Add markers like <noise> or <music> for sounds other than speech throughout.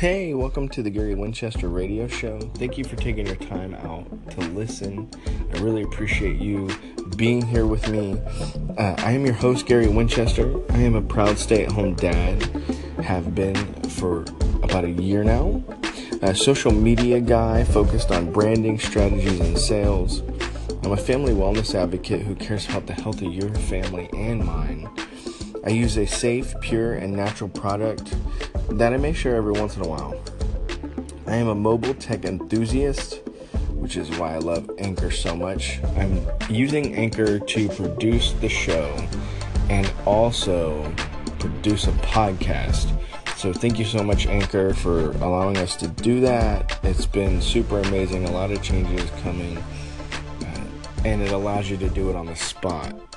Hey, welcome to the Gary Winchester Radio Show. Thank you for taking your time out to listen. I really appreciate you being here with me. Uh, I am your host, Gary Winchester. I am a proud stay at home dad, have been for about a year now. A social media guy focused on branding, strategies, and sales. I'm a family wellness advocate who cares about the health of your family and mine. I use a safe, pure, and natural product that I may share every once in a while. I am a mobile tech enthusiast, which is why I love Anchor so much. I'm using Anchor to produce the show and also produce a podcast. So, thank you so much, Anchor, for allowing us to do that. It's been super amazing, a lot of changes coming, uh, and it allows you to do it on the spot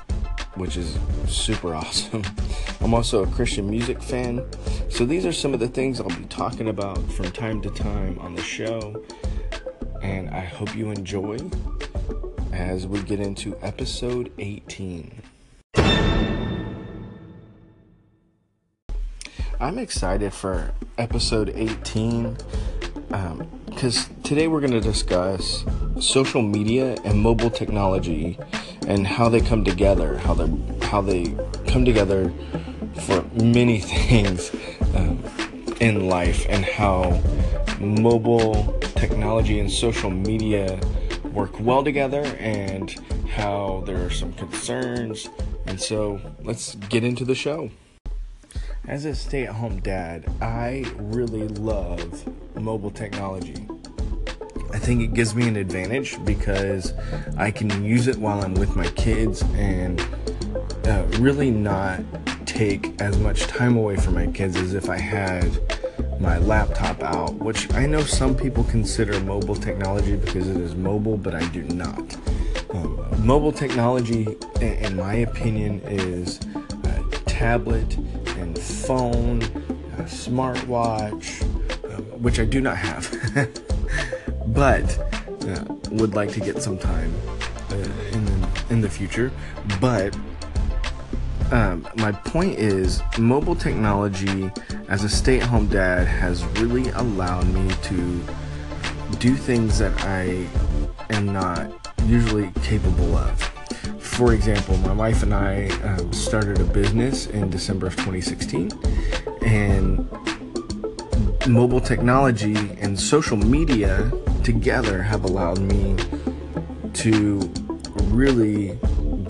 which is super <laughs> awesome. I'm also a Christian music fan. So these are some of the things I'll be talking about from time to time on the show. And I hope you enjoy as we get into episode 18. I'm excited for episode 18 because um, today we're going to discuss social media and mobile technology and how they come together, how they how they come together for many <laughs> things um, in life, and how mobile technology and social media work well together, and how there are some concerns. And so, let's get into the show. As a stay at home dad, I really love mobile technology. I think it gives me an advantage because I can use it while I'm with my kids and uh, really not take as much time away from my kids as if I had my laptop out, which I know some people consider mobile technology because it is mobile, but I do not. Um, mobile technology, in my opinion, is tablet and phone, a smartwatch, uh, which I do not have, <laughs> but uh, would like to get some time uh, in the, in the future. But um, my point is, mobile technology as a stay-at-home dad has really allowed me to do things that I am not usually capable of for example, my wife and I um, started a business in December of 2016, and mobile technology and social media together have allowed me to really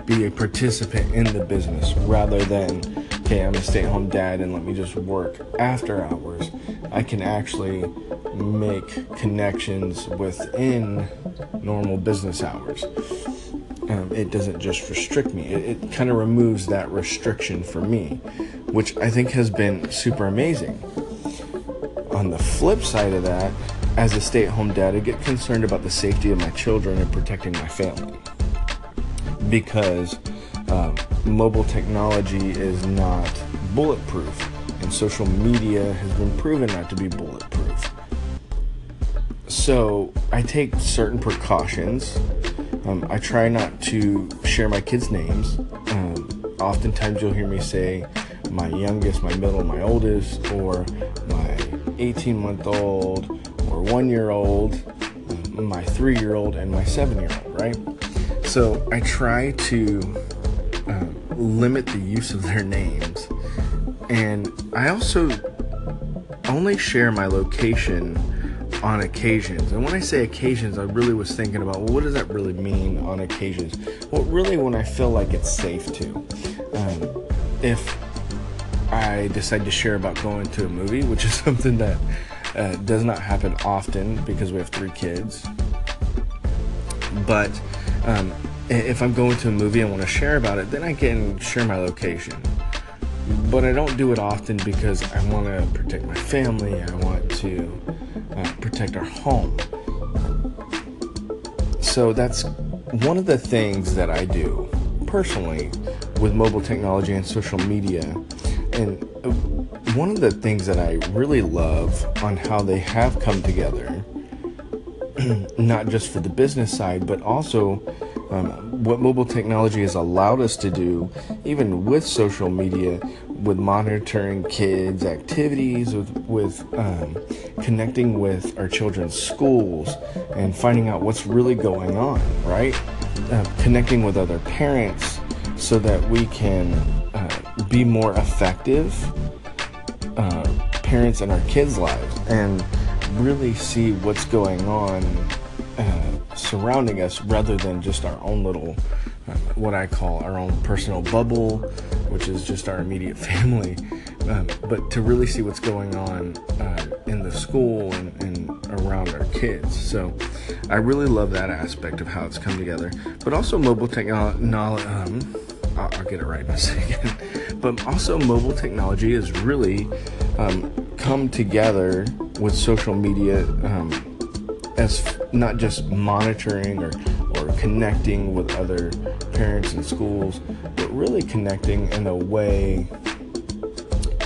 be a participant in the business rather than okay i'm a stay-at-home dad and let me just work after hours i can actually make connections within normal business hours um, it doesn't just restrict me. It, it kind of removes that restriction for me, which I think has been super amazing. On the flip side of that, as a stay at home dad, I get concerned about the safety of my children and protecting my family. Because um, mobile technology is not bulletproof, and social media has been proven not to be bulletproof. So I take certain precautions um, I try not to share my kids' names. Um, oftentimes, you'll hear me say my youngest, my middle, my oldest, or my 18 month old, one year old, my three year old, and my seven year old, right? So I try to um, limit the use of their names. And I also only share my location on occasions. And when I say occasions, I really was thinking about well, what does that really mean on occasions? Well, really, when I feel like it's safe to. Um, if I decide to share about going to a movie, which is <laughs> something that uh, does not happen often because we have three kids. But um, if I'm going to a movie and want to share about it, then I can share my location. But I don't do it often because I want to protect my family. I want to uh, protect our home. So that's one of the things that I do personally with mobile technology and social media. And one of the things that I really love on how they have come together, <clears throat> not just for the business side, but also um, what mobile technology has allowed us to do, even with social media, with monitoring kids' activities, with with um, connecting with our children's schools, and finding out what's really going on. Right, uh, connecting with other parents so that we can uh, be more effective uh, parents in our kids' lives and really see what's going on uh, surrounding us rather than just our own little, uh, what I call our own personal bubble, which is just our immediate <laughs> family. Um, but to really see what's going on uh, in the school and, and, around our kids. So I really love that aspect of how it's come together. But also mobile technology. Um, I'll, I'll, get it right in a <laughs> second. But also mobile technology has really um, come together with social media um, as not just monitoring or, or connecting with other parents and schools, but really connecting in a way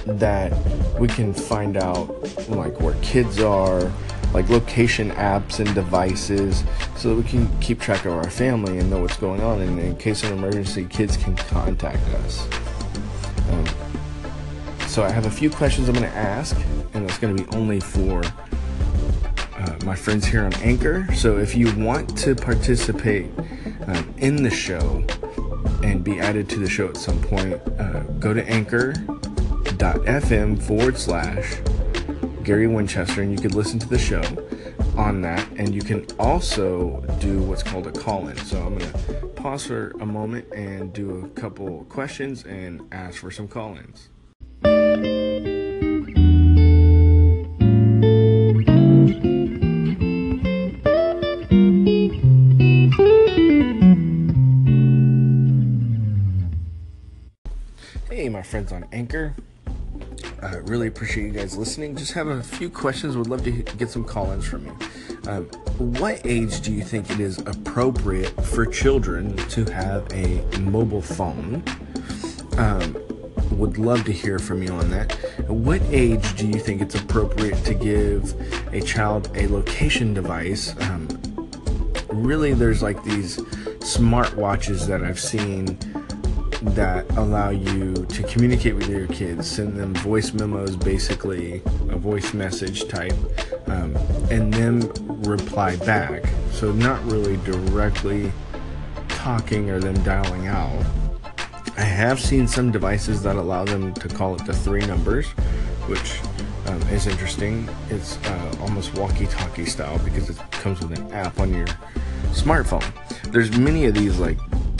that we can find out like where kids are, like location apps and devices, so that we can keep track of our family and know what's going on. And in case of an emergency, kids can contact us. Um, so I have a few questions I'm going to ask, and it's going to be only for uh, my friends here on Anchor. So if you want to participate um, in the show and be added to the show at some point, uh, go to anchor.fm forward slash Gary Winchester and you can listen to the show on that. And you can also do what's called a call in. So I'm going to pause for a moment and do a couple questions and ask for some call ins. Hey, my friends on Anchor. Really appreciate you guys listening. Just have a few questions. Would love to get some call ins from you. Um, what age do you think it is appropriate for children to have a mobile phone? Um, would love to hear from you on that. What age do you think it's appropriate to give a child a location device? Um, really, there's like these smart watches that I've seen that allow you to communicate with your kids, send them voice memos, basically a voice message type, um, and then reply back. So, not really directly talking or them dialing out. I have seen some devices that allow them to call it the three numbers, which um, is interesting. It's uh, almost walkie-talkie style because it comes with an app on your smartphone. There's many of these like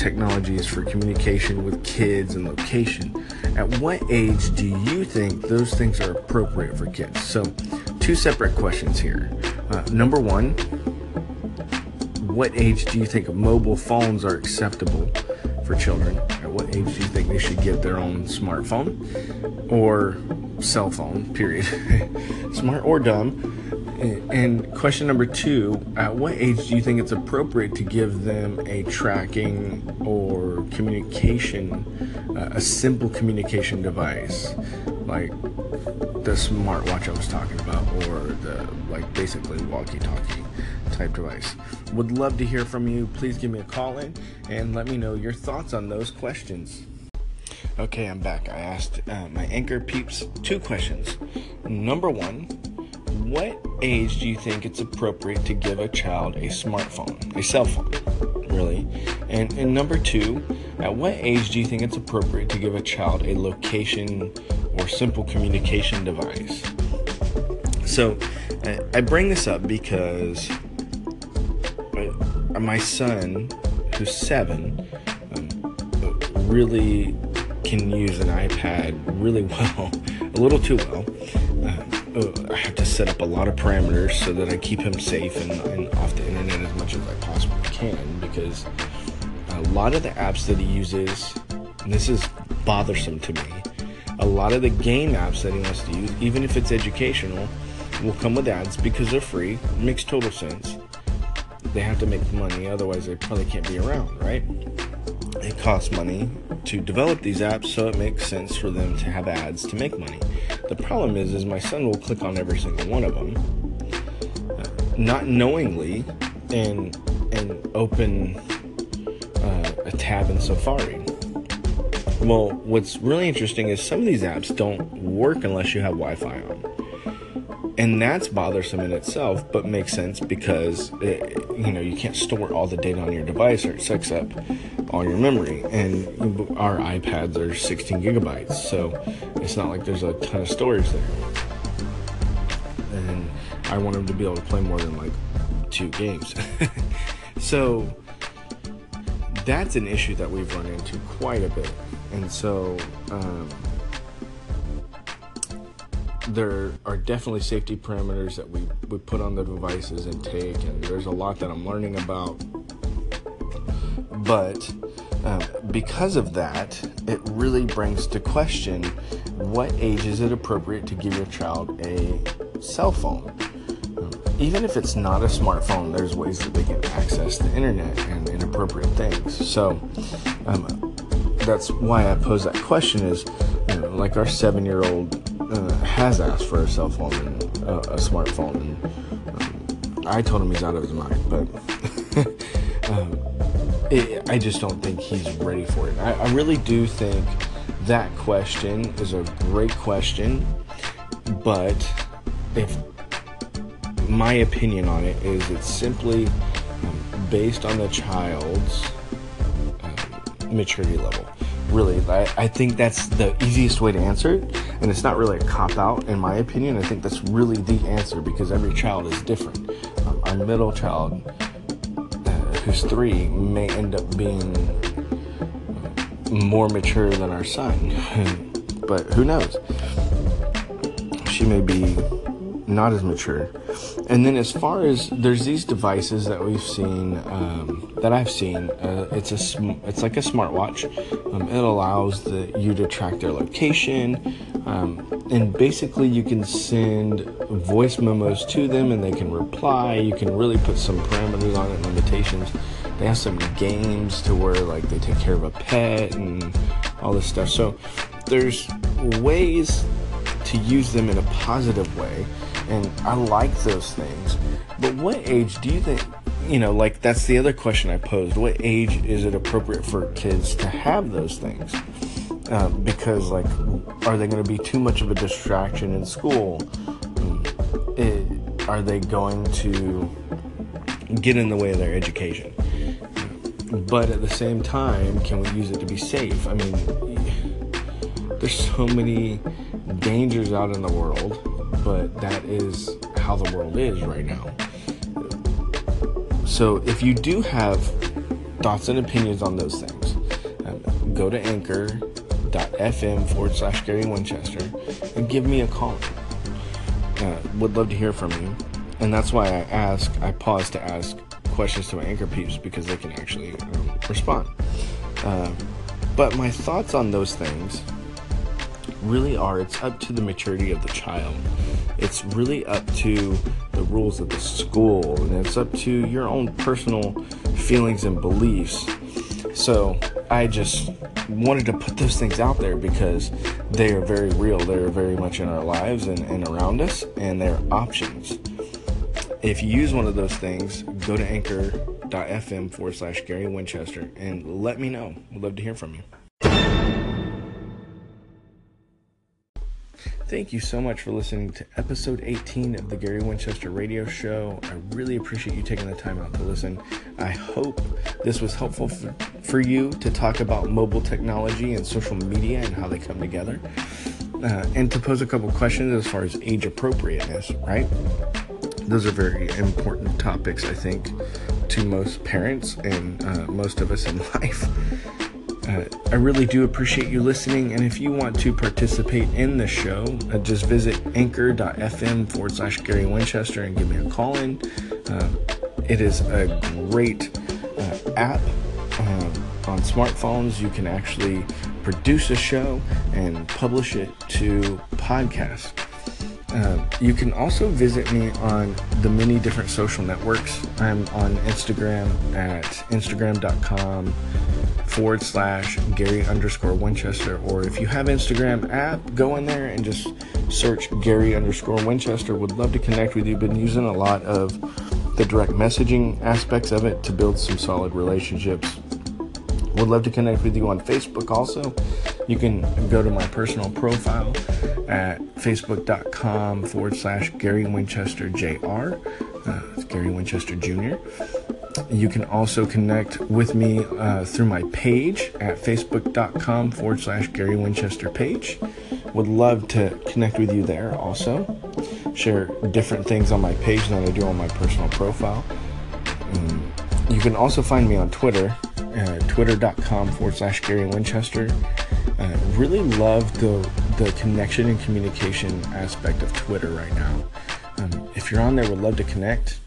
technologies for communication with kids and location. At what age do you think those things are appropriate for kids? So, two separate questions here. Uh, number one, what age do you think mobile phones are acceptable for children? At what age do you think they should get their own smartphone or cell phone, period? <laughs> Smart or dumb? And question number two At what age do you think it's appropriate to give them a tracking or communication, uh, a simple communication device, like the smartwatch I was talking about, or the like basically walkie talkie type device? Would love to hear from you. Please give me a call in and let me know your thoughts on those questions. Okay, I'm back. I asked uh, my anchor peeps two questions. Number one, what age do you think it's appropriate to give a child a smartphone, a cell phone, really? And, and number two, at what age do you think it's appropriate to give a child a location or simple communication device? So, I bring this up because my son, who's seven, um, really can use an iPad really <laughs> well, a little too well. Uh, I have to set up a lot of parameters so that I keep him safe and, and off the internet as much as I possibly can because a lot of the apps that he uses, this is bothersome to me, a lot of the game apps that he wants to use, even if it's educational, will come with ads because they're free. Makes total sense. They have to make money, otherwise, they probably can't be around, right? It costs money to develop these apps, so it makes sense for them to have ads to make money. The problem is, is my son will click on every single one of them, uh, not knowingly, and and open uh, a tab in Safari. Well, what's really interesting is some of these apps don't work unless you have Wi Fi on. And that's bothersome in itself, but makes sense because it, you know you can't store all the data on your device or it sucks up all your memory. And our iPads are 16 gigabytes, so it's not like there's a ton of storage there. And I want them to be able to play more than like two games. <laughs> so that's an issue that we've run into quite a bit. And so um, there are definitely safety parameters that we, we put on the devices and take, and there's a lot that I'm learning about. But um, because of that, it really brings to question what age is it appropriate to give your child a cell phone? Even if it's not a smartphone, there's ways that they can access the internet and inappropriate things. So um, that's why I pose that question is, you know, like our seven-year-old uh, has asked for a cell phone and uh, a smartphone, and um, I told him he's out of his mind, but <laughs> um, it, I just don't think he's ready for it. I, I really do think that question is a great question, but if my opinion on it is it's simply um, based on the child's um, maturity level. Really, I, I think that's the easiest way to answer it, and it's not really a cop out, in my opinion. I think that's really the answer because every child is different. Um, our middle child, uh, who's three, may end up being more mature than our son, <laughs> but who knows? She may be not as mature. And then as far as there's these devices that we've seen, um, that I've seen, uh, it's a sm- it's like a smartwatch. Um, it allows the, you to track their location, um, and basically you can send voice memos to them, and they can reply. You can really put some parameters on it, limitations. They have some games to where like they take care of a pet and all this stuff. So there's ways to use them in a positive way and I like those things. But what age do you think? You know, like that's the other question I posed. What age is it appropriate for kids to have those things? Uh, because, like, are they going to be too much of a distraction in school? It, are they going to get in the way of their education? But at the same time, can we use it to be safe? I mean, there's so many dangers out in the world but that is how the world is right now. So if you do have thoughts and opinions on those things, um, go to anchor.fm forward slash Gary Winchester and give me a call. Uh, would love to hear from you. And that's why I ask, I pause to ask questions to my anchor peeps because they can actually um, respond. Uh, but my thoughts on those things really are it's up to the maturity of the child. It's really up to the rules of the school, and it's up to your own personal feelings and beliefs. So I just wanted to put those things out there because they are very real. They're very much in our lives and, and around us, and they're options. If you use one of those things, go to anchor.fm forward slash Gary Winchester and let me know. We'd love to hear from you. Thank you so much for listening to episode 18 of the Gary Winchester Radio Show. I really appreciate you taking the time out to listen. I hope this was helpful for, for you to talk about mobile technology and social media and how they come together. Uh, and to pose a couple questions as far as age appropriateness, right? Those are very important topics, I think, to most parents and uh, most of us in <laughs> life. Uh, I really do appreciate you listening, and if you want to participate in the show, uh, just visit anchor.fm forward slash Gary Winchester and give me a call in. Uh, it is a great uh, app um, on smartphones. You can actually produce a show and publish it to podcast. Uh, you can also visit me on the many different social networks. I'm on Instagram at instagram.com forward slash Gary underscore Winchester. Or if you have Instagram app, go in there and just search Gary underscore Winchester. Would love to connect with you. Been using a lot of the direct messaging aspects of it to build some solid relationships would love to connect with you on Facebook also. You can go to my personal profile at facebook.com forward slash Gary Winchester Jr. Uh, it's Gary Winchester Jr. You can also connect with me uh, through my page at facebook.com forward slash Gary Winchester page. Would love to connect with you there also. Share different things on my page than I do on my personal profile. Um, you can also find me on Twitter, uh, twitter.com forward slash Gary Winchester. Really love the, the connection and communication aspect of Twitter right now. Um, if you're on there, would love to connect.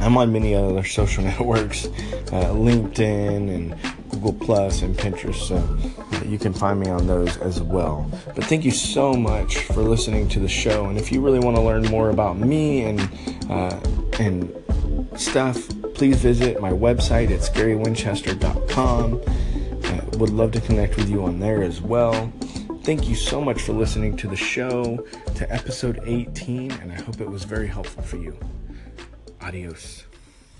I'm on many other <laughs> social networks, uh, LinkedIn and Google Plus and Pinterest, so you can find me on those as well. But thank you so much for listening to the show. And if you really want to learn more about me and uh, and stuff, please visit my website. It's GaryWinchester.com. Would love to connect with you on there as well. Thank you so much for listening to the show, to episode 18, and I hope it was very helpful for you. Adios.